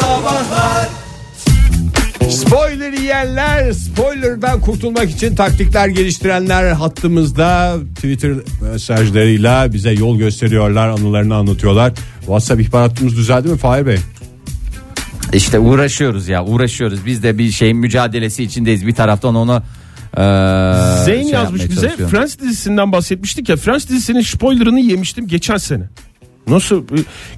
Sabahlar Spoiler yiyenler, spoilerdan kurtulmak için taktikler geliştirenler hattımızda Twitter mesajlarıyla bize yol gösteriyorlar, anılarını anlatıyorlar. WhatsApp ihbar hattımız düzeldi mi Fahir Bey? İşte uğraşıyoruz ya uğraşıyoruz. Biz de bir şeyin mücadelesi içindeyiz. Bir taraftan onu eee, Zeyn şey yazmış bize. Friends dizisinden bahsetmiştik ya Friends dizisinin spoilerını yemiştim geçen sene. Nasıl?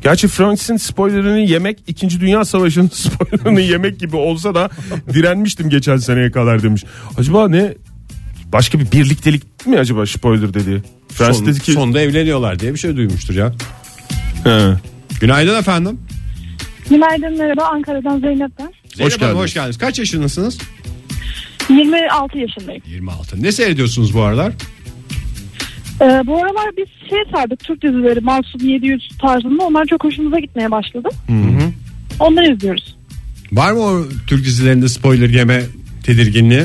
Gerçi Friends'in spoilerını yemek 2. Dünya Savaşı'nın spoilerını yemek gibi olsa da direnmiştim geçen seneye kadar demiş. Acaba ne? Başka bir birliktelik mi acaba spoiler dediği? Friends Son, dedi ki... sonunda evleniyorlar diye bir şey duymuştur ya. He. Günaydın efendim. Günaydın merhaba Ankara'dan Zeynep ben. Zeynep Hanım, geldiniz. hoş geldiniz. Kaç yaşındasınız? 26 yaşındayım. 26. Ne seyrediyorsunuz bu aralar? Ee, bu aralar biz şey sardık Türk dizileri Masum 700 tarzında onlar çok hoşumuza gitmeye başladı. Onları izliyoruz. Var mı o Türk dizilerinde spoiler yeme tedirginliği?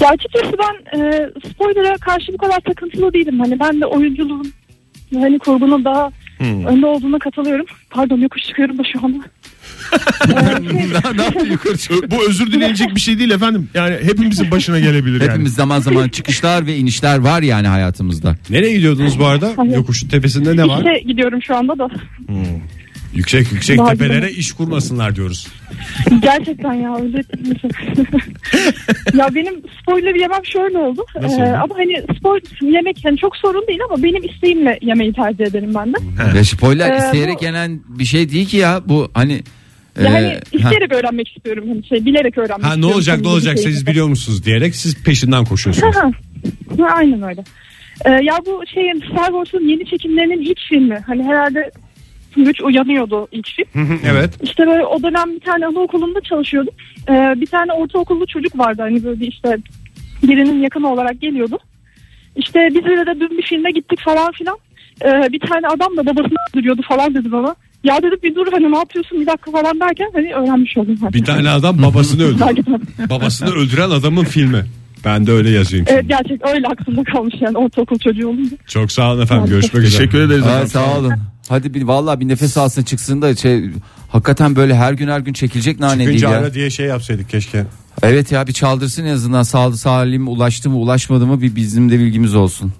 Ya açıkçası ben e, spoiler'a karşı bu kadar takıntılı değilim. Hani ben de oyunculuğun hani kurgunun daha önde olduğuna katılıyorum. Pardon yokuş çıkıyorum da şu anda. Şey- ne yaptı yukarı çıkıyor? Bu özür dilenecek bir şey değil efendim. Yani hepimizin başına gelebilir yani. Hepimiz zaman zaman çıkışlar ve inişler var yani hayatımızda. Nereye gidiyordunuz bu arada? Hayır. Yokuşun tepesinde ne var? İşe gidiyorum şu anda da. Yüksek yüksek Daha tepelere gidelim. iş kurmasınlar diyoruz. Gerçekten ya öyle ya benim spoiler yemem şöyle oldu. Nasıl Ee, oldu? ama hani spoiler yemek hani çok sorun değil ama benim isteğimle yemeği tercih ederim ben de. Ve spoiler Ee, isteyerek bu- yenen bir şey değil ki ya bu hani Yani e, ha, isteyerek öğrenmek istiyorum hani şey bilerek öğrenmek Ha ne istiyorum. olacak ne olacak şey- siz biliyor musunuz diyerek siz peşinden koşuyorsunuz. Ha, ha, Aynen öyle. Ee, ya bu şeyin Star Wars'un yeni çekimlerinin ilk filmi. Hani herhalde Güç uyanıyordu ilk film. evet. İşte böyle o dönem bir tane anaokulunda çalışıyordum. Ee, bir tane ortaokullu çocuk vardı hani böyle işte birinin yakını olarak geliyordu. İşte biz öyle de dün bir filme gittik falan filan. Ee, bir tane adam da babasını öldürüyordu falan dedi bana. Ya dedim bir dur hani ne yapıyorsun bir dakika falan derken hani öğrenmiş oldum. Hani. Bir tane adam babasını öldürdü. Babasını öldüren adamın filmi. Ben de öyle yazayım. Evet gerçek öyle aklımda kalmış yani ortaokul çocuğu olunca. Çok sağ olun efendim. Görüşmek üzere. Teşekkür ederiz. Aa, efendim. sağ olun. Hadi bir vallahi bir nefes alsın çıksın da şey hakikaten böyle her gün her gün çekilecek nane değil Çıkınca ya. ara diye şey yapsaydık keşke. Evet ya bir çaldırsın en azından sağlı salim ulaştı mı ulaşmadı mı bir bizim de bilgimiz olsun.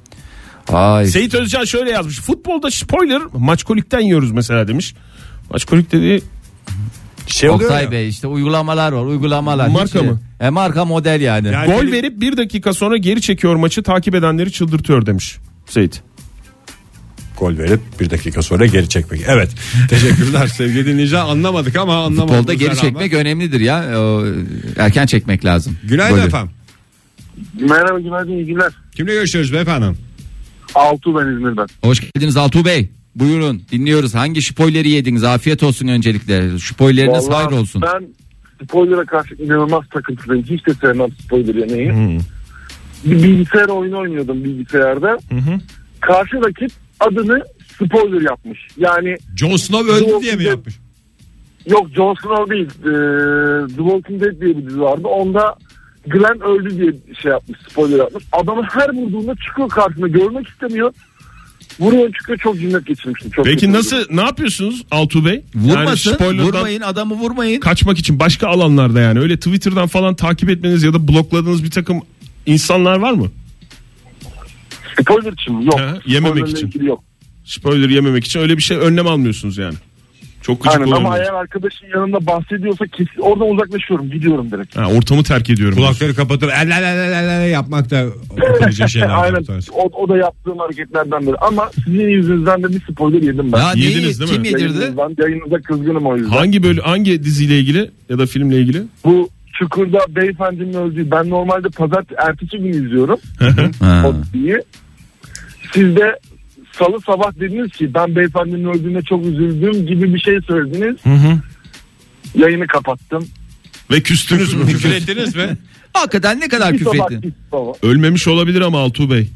Ay. Seyit Özcan şöyle yazmış. Futbolda spoiler maçkolikten yiyoruz mesela demiş. Maçkolik dediği Şey oluyor Oktay ya. Bey işte uygulamalar var uygulamalar. Marka Hiç- mı? E, marka model yani. Yani gol benim- verip bir dakika sonra geri çekiyor maçı takip edenleri çıldırtıyor demiş Seyit. Gol verip bir dakika sonra geri çekmek. Evet. Teşekkürler sevgili dinleyiciler. Anlamadık ama anlamadık. Futbolda geri çekmek önemlidir ya. O, erken çekmek lazım. Günaydın Golü. efendim. Merhaba günaydın iyi günler. Kimle görüşüyoruz beyefendi? Altu ben İzmir'den. Hoş geldiniz Altuğ Bey. Buyurun dinliyoruz. Hangi spoileri yediniz? Afiyet olsun öncelikle. Spoileriniz Vallahi hayır olsun. Ben spoiler'a karşı inanılmaz takıntılıyım. Hiç de sevmem spoiler yemeği. Bir bilgisayar oyunu oynuyordum bilgisayarda. Karşı rakip adını spoiler yapmış. Yani Jon Snow öldü diye mi yapmış? yok Jon Snow değil. Ee, The Walking Dead diye bir dizi vardı. Onda Glenn öldü diye şey yapmış. Spoiler yapmış. Adamı her vurduğunda çıkıyor karşına. Görmek istemiyor. Vuruyor çıkıyor çok cinnet geçirmiştim. Çok Peki nasıl ne yapıyorsunuz Altuğ Bey? Vurmasın, Yani vurmayın adamı vurmayın. kaçmak için başka alanlarda yani öyle Twitter'dan falan takip etmeniz ya da blokladığınız bir takım insanlar var mı? Spoiler için mi? Yok. Ha, yememek Spoilerle için. Yok. Spoiler yememek için öyle bir şey önlem almıyorsunuz yani. Çok gıcık Aynen ama oluyorum. eğer arkadaşın yanında bahsediyorsa kesin oradan uzaklaşıyorum gidiyorum direkt. Ha, ortamı terk ediyorum. Kulakları kapatıp el el el el el el yapmak da akıllıca şeyler. Aynen o, o da yaptığım hareketlerden biri ama sizin yüzünüzden de bir spoiler yedim ben. Ya neyi, Yediniz değil mi? kim yedirdi? Yayınınızdan, yayınınıza kızgınım o yüzden. Hangi bölü hangi diziyle ilgili ya da filmle ilgili? Bu Çukur'da beyefendinin öldüğü ben normalde pazar ertesi gün izliyorum o diziyi. Siz de salı sabah dediniz ki ben beyefendinin öldüğüne çok üzüldüm gibi bir şey söylediniz. Yayını kapattım. Ve küstünüz mü? Küfür ettiniz mi? Hakikaten ne kadar küfür ettin? Ölmemiş olabilir ama Altuğ Bey.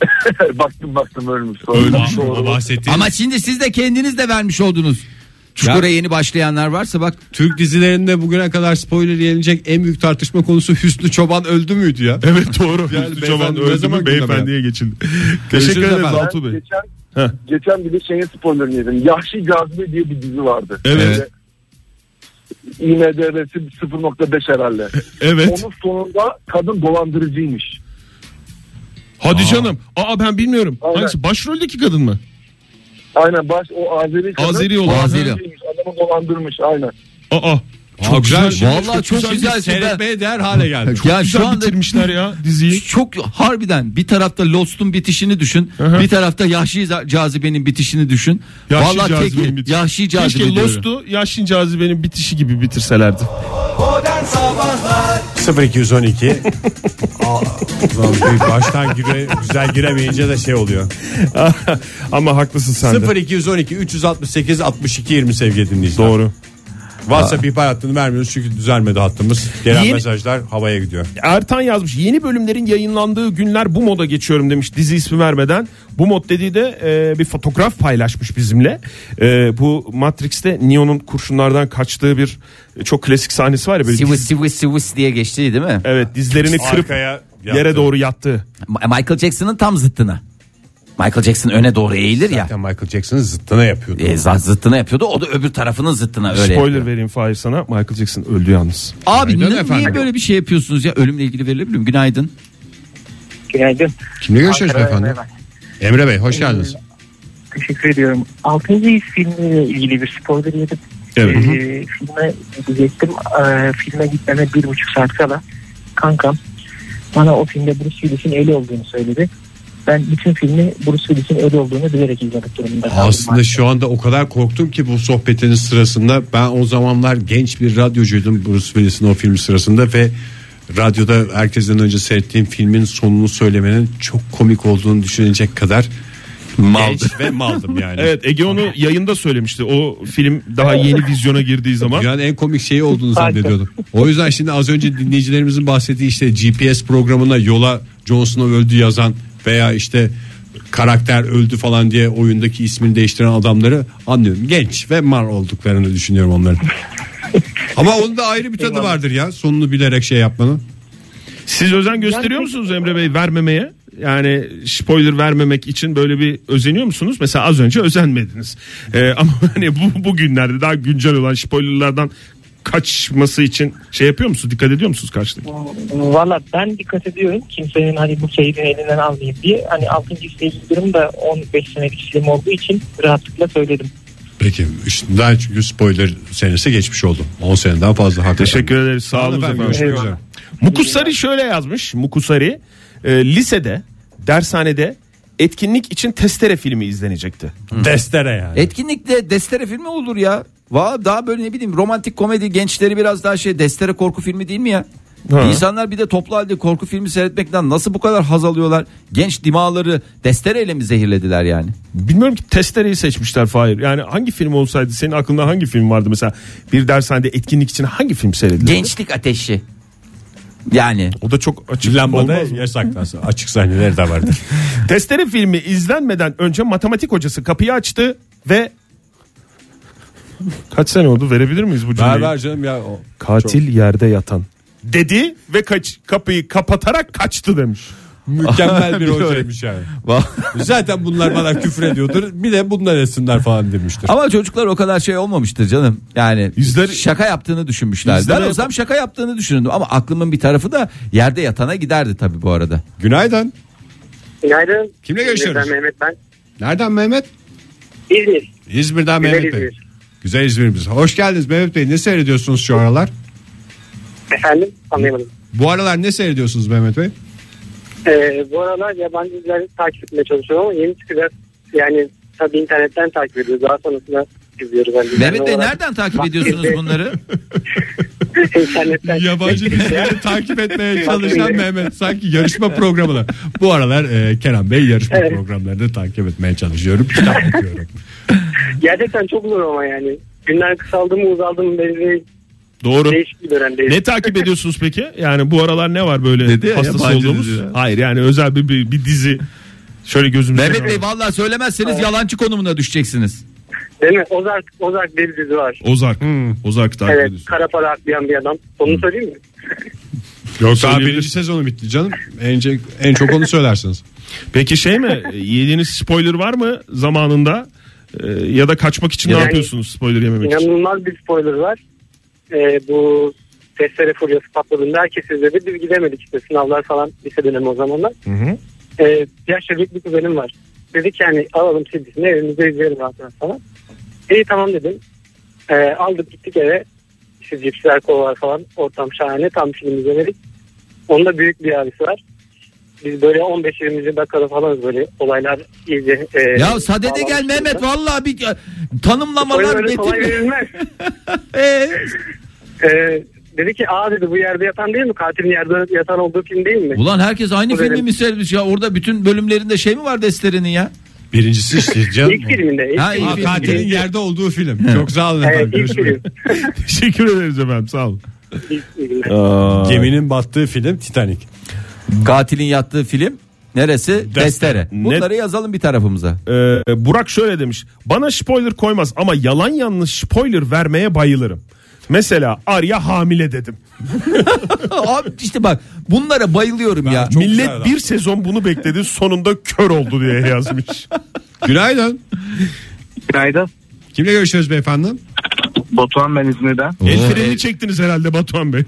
baktım baktım ölmüş. Ölmüş. Ama Ama şimdi siz de kendiniz de vermiş oldunuz. Çukura yeni başlayanlar varsa bak Türk dizilerinde bugüne kadar spoiler yenilecek en büyük tartışma konusu Hüsnü Çoban öldü müydü ya? Evet doğru. Yani Hüsnü Çoban öldü zaman mü beyefendiye geçildi. Teşekkür ederiz efendim. Altuğ Bey. Geçen Heh. Geçen bir de şeyin spoilerını yedim. Yahşi Cazibe diye bir dizi vardı. Evet. Böyle IMDB'si 0.5 herhalde. Evet. Onun sonunda kadın dolandırıcıymış. Hadi canım. Aa ben bilmiyorum. Aynen. Hangisi? Başroldeki kadın mı? Aynen baş o Azeri kadın. Azeri olan. dolandırıcıymış, Adamı dolandırmış aynen. Aa. Çok Çok güzel. güzel. Vallahi çok güzel. şey. Seyretmeye değer hale geldi. Ya Güzel şu anda bitirmişler ya diziyi. çok harbiden bir tarafta Lost'un bitişini düşün. hı. Bir tarafta Yahşi Cazibe'nin bitişini düşün. Yahşi Vallahi Cazibe'nin tek bitişi. Yahşi Cazibe Keşke. Lost'u Yaşin Cazibe'nin bitişi gibi bitirselerdi. 0212 Aa, ulan bir baştan gire, güzel giremeyince de şey oluyor. Ama haklısın sen de. 0212 368 62 20 sevgili dinleyiciler. Doğru. WhatsApp ihbar hattını vermiyoruz çünkü düzelmedi hattımız. Gelen Yeni- mesajlar havaya gidiyor. Ertan yazmış yeni bölümlerin yayınlandığı günler bu moda geçiyorum demiş dizi ismi vermeden. Bu mod dediği de e, bir fotoğraf paylaşmış bizimle. E, bu Matrix'te Neo'nun kurşunlardan kaçtığı bir e, çok klasik sahnesi var ya böyle Sivis diz- sivis sivis diye geçti değil mi? evet dizlerini kırıp Arkaya yere doğru yattı. Ma- Michael Jackson'ın tam zıttına. Michael Jackson öne doğru eğilir ya. Zaten Michael Jackson'ın zıttına yapıyordu. E, zıttına yapıyordu. O da öbür tarafının zıttına öyle. Spoiler yapıyor. vereyim Fahir sana Michael Jackson öldü yalnız. Abi ne- efendim. niye böyle bir şey yapıyorsunuz ya? Ölümle ilgili verilebilir mi? Günaydın. Günaydın. Kimle görüşüyoruz efendim? Emre Bey hoş geldiniz. Teşekkür ediyorum. Altıncı filmiyle ilgili bir spoiler yedim. Evet. Ee, filme gidecektim. Ee, filme gitmeme bir buçuk saat kala kankam bana o filmde Bruce Willis'in eli olduğunu söyledi. Ben bütün filmi Bruce Willis'in eli olduğunu bilerek izlemek durumunda kaldım. Aslında şu anda o kadar korktum ki bu sohbetiniz sırasında ben o zamanlar genç bir radyocuydum Bruce Willis'in o filmi sırasında ve radyoda herkesten önce seyrettiğim filmin sonunu söylemenin çok komik olduğunu düşünecek kadar genç ve maldım yani. Evet Ege onu yayında söylemişti. O film daha yeni vizyona girdiği zaman. Dünyanın en komik şeyi olduğunu zannediyordum. O yüzden şimdi az önce dinleyicilerimizin bahsettiği işte GPS programına yola Jon Snow öldü yazan veya işte karakter öldü falan diye oyundaki ismini değiştiren adamları anlıyorum. Genç ve mar olduklarını düşünüyorum onların. Ama onun da ayrı bir tadı vardır ya sonunu bilerek şey yapmanın. Siz özen gösteriyor musunuz Emre Bey vermemeye? Yani spoiler vermemek için böyle bir özeniyor musunuz? Mesela az önce özenmediniz. Ee, ama hani bu bugünlerde daha güncel olan spoilerlardan kaçması için şey yapıyor musunuz? Dikkat ediyor musunuz karşıdaki? Valla ben dikkat ediyorum. Kimsenin hani bu seyrini elinden almayayım diye. Hani 6. izleyicilerim de 15 senelik film olduğu için rahatlıkla söyledim. Peki üstünden çünkü spoiler senesi geçmiş oldu. 10 seneden fazla hakikaten. Teşekkür ederiz. Sağ olun efendim. Mukusari şöyle yazmış. Mukusari e, lisede, dershanede etkinlik için testere filmi izlenecekti. Destere yani. Etkinlikte destere filmi olur ya. Va daha böyle ne bileyim romantik komedi gençleri biraz daha şey destere korku filmi değil mi ya? Ha. İnsanlar bir de toplu halde korku filmi seyretmekten nasıl bu kadar haz alıyorlar? Genç dimağları destereyle mi zehirlediler yani? Bilmiyorum ki testereyi seçmişler Fahir. Yani hangi film olsaydı senin aklında hangi film vardı mesela? Bir dershanede etkinlik için hangi film seyredildi? Gençlik ateşi. Yani O da çok açık Lambada yasaklansın. Açık sahneleri de vardır. Testere filmi izlenmeden önce matematik hocası kapıyı açtı ve kaç sene oldu verebilir miyiz bu cümleyi? ver ver canım ya. O- Katil yerde yatan dedi ve kaç kapıyı kapatarak kaçtı demiş. Mükemmel bir hocaymış yani. Zaten bunlar bana küfür ediyordur. Bir de bundan etsinler falan demiştir. ama çocuklar o kadar şey olmamıştır canım. Yani Yüzleri- şaka yaptığını düşünmüşler. Yüzleri- Ben olsam şaka yaptığını düşünürdüm ama aklımın bir tarafı da yerde yatana giderdi tabii bu arada. Günaydın. Günaydın. Kimle görüşüyoruz? Mehmet ben. Nereden Mehmet? İzmir. İzmir'den Güzel Mehmet Bey. Güzel İzmir'imiz. Hoş geldiniz Mehmet Bey. Ne seyrediyorsunuz şu aralar? Efendim anlayamadım. Bu aralar ne seyrediyorsunuz Mehmet Bey? Ee, bu aralar yabancı dizileri takip etmeye çalışıyorum ama yeni çıkacak. Yani tabii internetten takip ediyoruz. Daha sonrasında izliyoruz. Yani Mehmet Bey olarak. nereden takip ediyorsunuz bunları? internetten. Yabancı dizileri takip etmeye çalışan Mehmet. Sanki yarışma programına. Bu aralar e, Kenan Bey yarışma Evet. programlarını takip etmeye çalışıyorum. Kitap okuyorum. Gerçekten çok zor ama yani. Günler kısaldı mı uzaldı mı belli değil. Doğru. Değişik bir dönemdeyiz. Ne takip ediyorsunuz peki? Yani bu aralar ne var böyle Dedi ya, hastası yabancı olduğumuz? ya. Hayır yani özel bir, bir, bir dizi. Şöyle gözümüzde. Mehmet Bey vallahi söylemezseniz yalancı konumuna düşeceksiniz. Değil mi? Ozark, Ozark diye bir dizi var. Ozark. Ozark takip Evet. ediyorsun. Kara para aklayan bir adam. Onu söyleyeyim mi? Yok daha birinci sezonu bitti canım. En, en çok onu söylersiniz. Peki şey mi yediğiniz spoiler var mı zamanında? Ee, ya da kaçmak için ne Yani- yapıyorsunuz spoiler yememek için? İnanılmaz bir spoiler var. Ee, bu testere furyası patladığında herkes izledi. Biz gidemedik işte sınavlar falan lise dönemi o zamanlar. Hı hı. Ee, yaşça büyük bir kuzenim var. Dedik yani alalım CD'sini evimizde izleyelim rahat rahat falan. İyi tamam dedim. Ee, aldık gittik eve. İşte cipsler kovalar falan ortam şahane tam film izlemedik. Onda büyük bir abisi var. Biz böyle 15-20 dakikada falan böyle olaylar iyice... e, Ya sadede gel Mehmet vallahi bir tanımlamalar getirme. Ee, Ee, dedi ki aa dedi bu yerde yatan değil mi? Katilin yerde yatan olduğu film değil mi? Ulan herkes aynı Bu filmi benim. mi seyretmiş ya? Orada bütün bölümlerinde şey mi var Destere'nin ya? Birincisi işte canım. İlk filminde. Ilk Ha, ilk filminde. film. katilin yerde olduğu film. Çok sağ olun Evet, efendim. ilk Görüşmek film. Teşekkür ederiz efendim sağ olun. İlk Geminin battığı film Titanic. Katilin yattığı film neresi? Destere. Net- Bunları yazalım bir tarafımıza. Ee, Burak şöyle demiş. Bana spoiler koymaz ama yalan yanlış spoiler vermeye bayılırım. Mesela Arya hamile dedim. Abi işte bak bunlara bayılıyorum ya. Çok güzel Millet bir sezon bunu bekledi sonunda kör oldu diye yazmış. Günaydın. Günaydın. Kimle görüşüyoruz beyefendi? Batuhan ben İzmir'den. El Oo, freni el- çektiniz herhalde Batuhan Bey.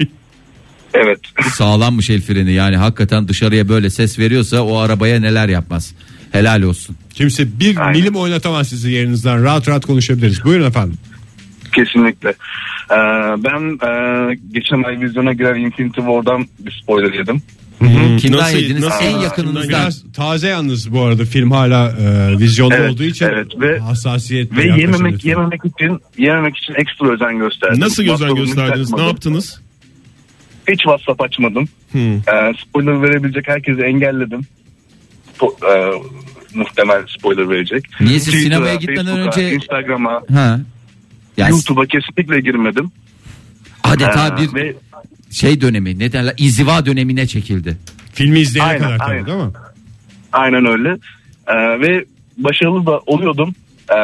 Evet. Sağlammış el freni yani hakikaten dışarıya böyle ses veriyorsa o arabaya neler yapmaz. Helal olsun. Kimse bir Aynen. milim oynatamaz sizi yerinizden. Rahat rahat konuşabiliriz. Buyurun efendim. Kesinlikle. Ee, ben e, geçen ay vizyona giren Infinity War'dan bir spoiler yedim. Kimden Nasıl- yediniz? nasıl- en yakınınızdan. Biraz taze yalnız bu arada film hala e, vizyonda Evet, olduğu için evet ve- hassasiyetli Ve yememek lütfen. yememek için yememek için ekstra özen gösterdim. Nasıl özen gösterdiniz? Ne yaptınız? Hiç WhatsApp açmadım. Hmm. Spoiler verebilecek herkesi engelledim. Po- e, muhtemel spoiler verecek. Niye siz Twitter'a, sinemaya gitmeden Facebook'a, önce- Instagram'a, Ha. Yani YouTube'a kesinlikle girmedim. adeta Ee, bir ve şey dönemi ne derler inziva dönemine çekildi. Filmi izleyene Aynen, kadar tabii aynen. değil mi? Aynen öyle. Ee, ve başarılı da oluyordum. Ee,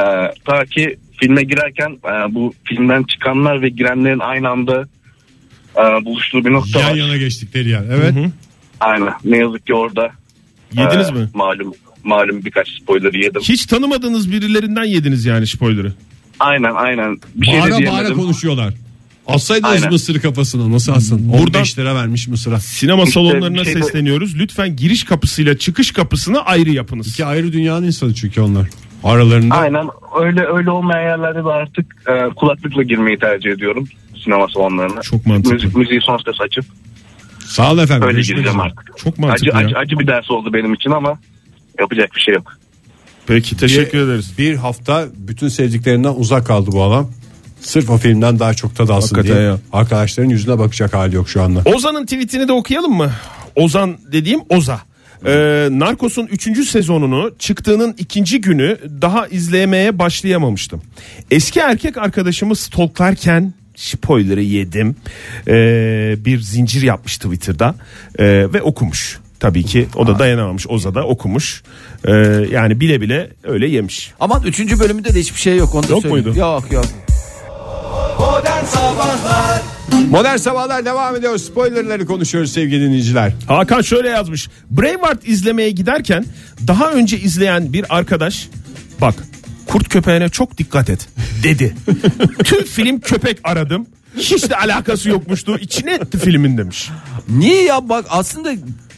ta ki filme girerken e, bu filmden çıkanlar ve girenlerin aynı anda buluştuğu bir nokta Yan var. yana geçtikleri yer. Evet. Hı hı. Aynen. Ne yazık ki orada Yediniz e, mi? Malum malum birkaç spoiler yedim. Hiç tanımadığınız birilerinden yediniz yani spoiler'ı. Aynen aynen. Bir şey de Bağıra bağıra diyemedim. konuşuyorlar. Assaydınız Aynen. mısırı kafasına nasıl alsın? Buradan- 15 lira vermiş mısıra. Sinema İşte salonlarına bir şey de- sesleniyoruz. Lütfen giriş kapısıyla çıkış kapısını ayrı yapınız. İki ayrı dünyanın insanı çünkü onlar. Aralarında Aynen öyle öyle olmayan yerlerde de artık e, kulaklıkla girmeyi tercih ediyorum sinema salonlarına. Çok mantıklı. Müzik, müziği son ses açıp sağ olun efendim. öyle gireceğim artık. Çok mantıklı Acı, ya. acı, acı bir ders oldu benim için ama yapacak bir şey yok. Peki teşekkür Bir- ederiz. Bir hafta bütün sevdiklerinden uzak kaldı bu adam. Sırf o filmden daha çok tad alsın Hakikaten diye. ya. Arkadaşların yüzüne bakacak hali yok şu anda. Ozan'ın tweetini de okuyalım mı? Ozan dediğim Oza. Ee, Narcos'un 3. sezonunu çıktığının ikinci günü daha izlemeye başlayamamıştım. Eski erkek arkadaşımı stalklarken spoiler'ı yedim. Ee, bir zincir yapmış Twitter'da Ee, ve okumuş. Tabii ki o da dayanamamış Oza da okumuş. Ee, yani bile bile öyle yemiş. Aman 3. bölümünde de hiçbir şey yok onu da Yok söyleyeyim. muydu? Yok yok. Modern Sabahlar devam ediyor. Spoilerları konuşuyoruz sevgili dinleyiciler. Hakan şöyle yazmış. Braveheart izlemeye giderken daha önce izleyen bir arkadaş bak kurt köpeğine çok dikkat et dedi. Tüm film köpek aradım. Hiç de alakası yokmuştu. İçine etti filmin demiş. Niye ya bak aslında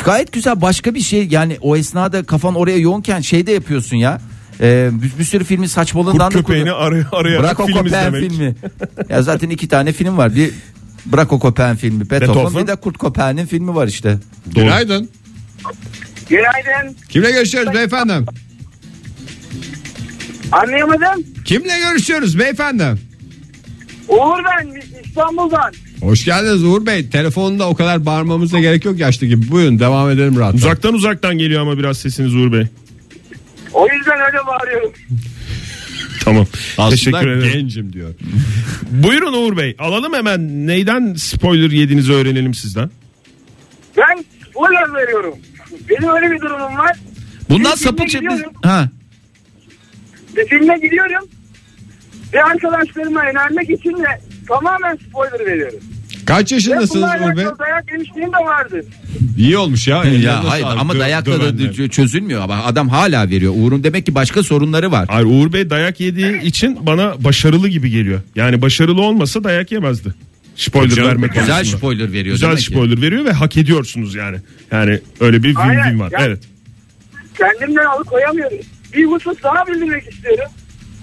gayet güzel başka bir şey yani o esnada kafan oraya yoğunken şey de yapıyorsun ya. Ee, bir, bir sürü filmin saçmalığından Kurt da köpeğini aray arayarak Bırak o film köpeğin izlemek. filmi. ya zaten iki tane film var. Bir Bırak o köpeğin filmi Beethoven, Beethoven. bir de Kurt Köpeğinin filmi var işte. Günaydın. Günaydın. Kimle görüşüyoruz beyefendi? Anlayamadım. Kimle görüşüyoruz beyefendi? Uğur ben İstanbul'dan. Hoş geldiniz Uğur Bey. Telefonda o kadar bağırmamıza gerek yok yaşlı gibi. Buyurun devam edelim rahat. Uzaktan uzaktan geliyor ama biraz sesiniz Uğur Bey. O yüzden öyle bağırıyorum. Tamam. Aslında Teşekkür ederim. gencim diyor. Buyurun Uğur Bey. Alalım hemen neyden spoiler yediğinizi öğrenelim sizden. Ben spoiler veriyorum. Benim öyle bir durumum var. Bundan biz... gidiyorum. Ha. Ve filme gidiyorum. Ve arkadaşlarıma önermek için de tamamen spoiler veriyorum. Kaç yaşındasınız Uğur Bey? dayak yemişliğim de vardır. İyi olmuş ya. Ya hayır sağlık. ama Dö- dayakla da dövenler. çözülmüyor ama adam hala veriyor. Uğur'un demek ki başka sorunları var. Hayır Uğur Bey dayak yediği için bana başarılı gibi geliyor. Yani başarılı olmasa dayak yemezdi. Spoiler Canım, vermek Güzel konusunda. spoiler veriyor Güzel demek ki. spoiler veriyor ve hak ediyorsunuz yani. Yani öyle bir win-win Aynen. var. Ya- Evet. kendimden alıkoyamıyorum. Bir husus daha bildirmek istiyorum.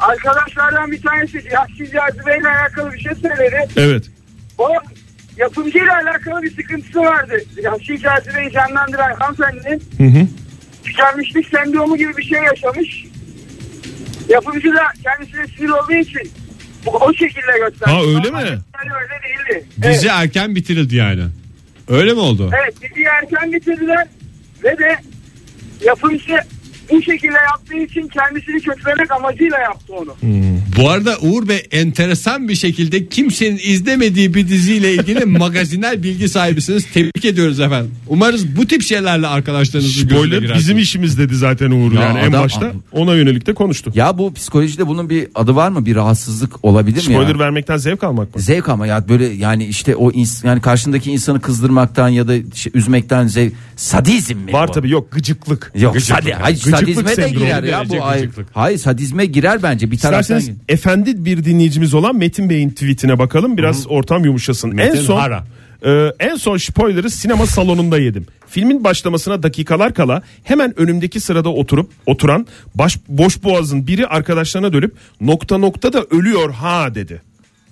Arkadaşlardan bir tanesi Yahşi Cazibe ile alakalı bir şey söyledi. Evet. O yapımcıyla alakalı bir sıkıntısı vardı. Yahşi Cazibe'yi canlandıran hanımefendinin Hı hı. tükenmişlik sendromu gibi bir şey yaşamış. Yapımcı da kendisine sinir olduğu için o şekilde gösterdi. Ha, öyle mi? Yani öyle değildi. Dizi Evet, erken bitirildi yani. Öyle mi oldu? evet diziyi erken bitirdiler ve de yapımcı bu şekilde yaptığı için kendisini kötülemek amacıyla yaptı onu. Bu arada Uğur Bey enteresan bir şekilde kimsenin izlemediği bir diziyle ilgili magazinel bilgi sahibisiniz. Tebrik ediyoruz efendim. Umarız bu tip şeylerle arkadaşlarınızın gözüne Spoiler bizim işimiz dedi zaten Uğur Ya yani en adam- başta ona yönelik de konuştu. Ya bu psikolojide bunun bir adı var mı? Bir rahatsızlık olabilir mi Spoiler ya? vermekten zevk almak mı? Zevk ama ya böyle yani işte o ins- yani karşındaki insanı kızdırmaktan ya da şey, üzmekten zevk sadizm mi Var bu? tabii yok gıcıklık. Yok Gıcıklık sadi, yani. hayır, Gıcıklık sadizme de girer ya bu. Hayır, gıcıklık. hayır sadizme girer bence bir taraftan. İsterseniz efendi bir dinleyicimiz olan Metin Bey'in tweetine bakalım. Biraz ortam yumuşasın. Metin en son Hara. e, en son spoiler'ı sinema salonunda yedim. Filmin başlamasına dakikalar kala hemen önümdeki sırada oturup oturan baş, boş boğazın biri arkadaşlarına dönüp nokta nokta da ölüyor ha dedi.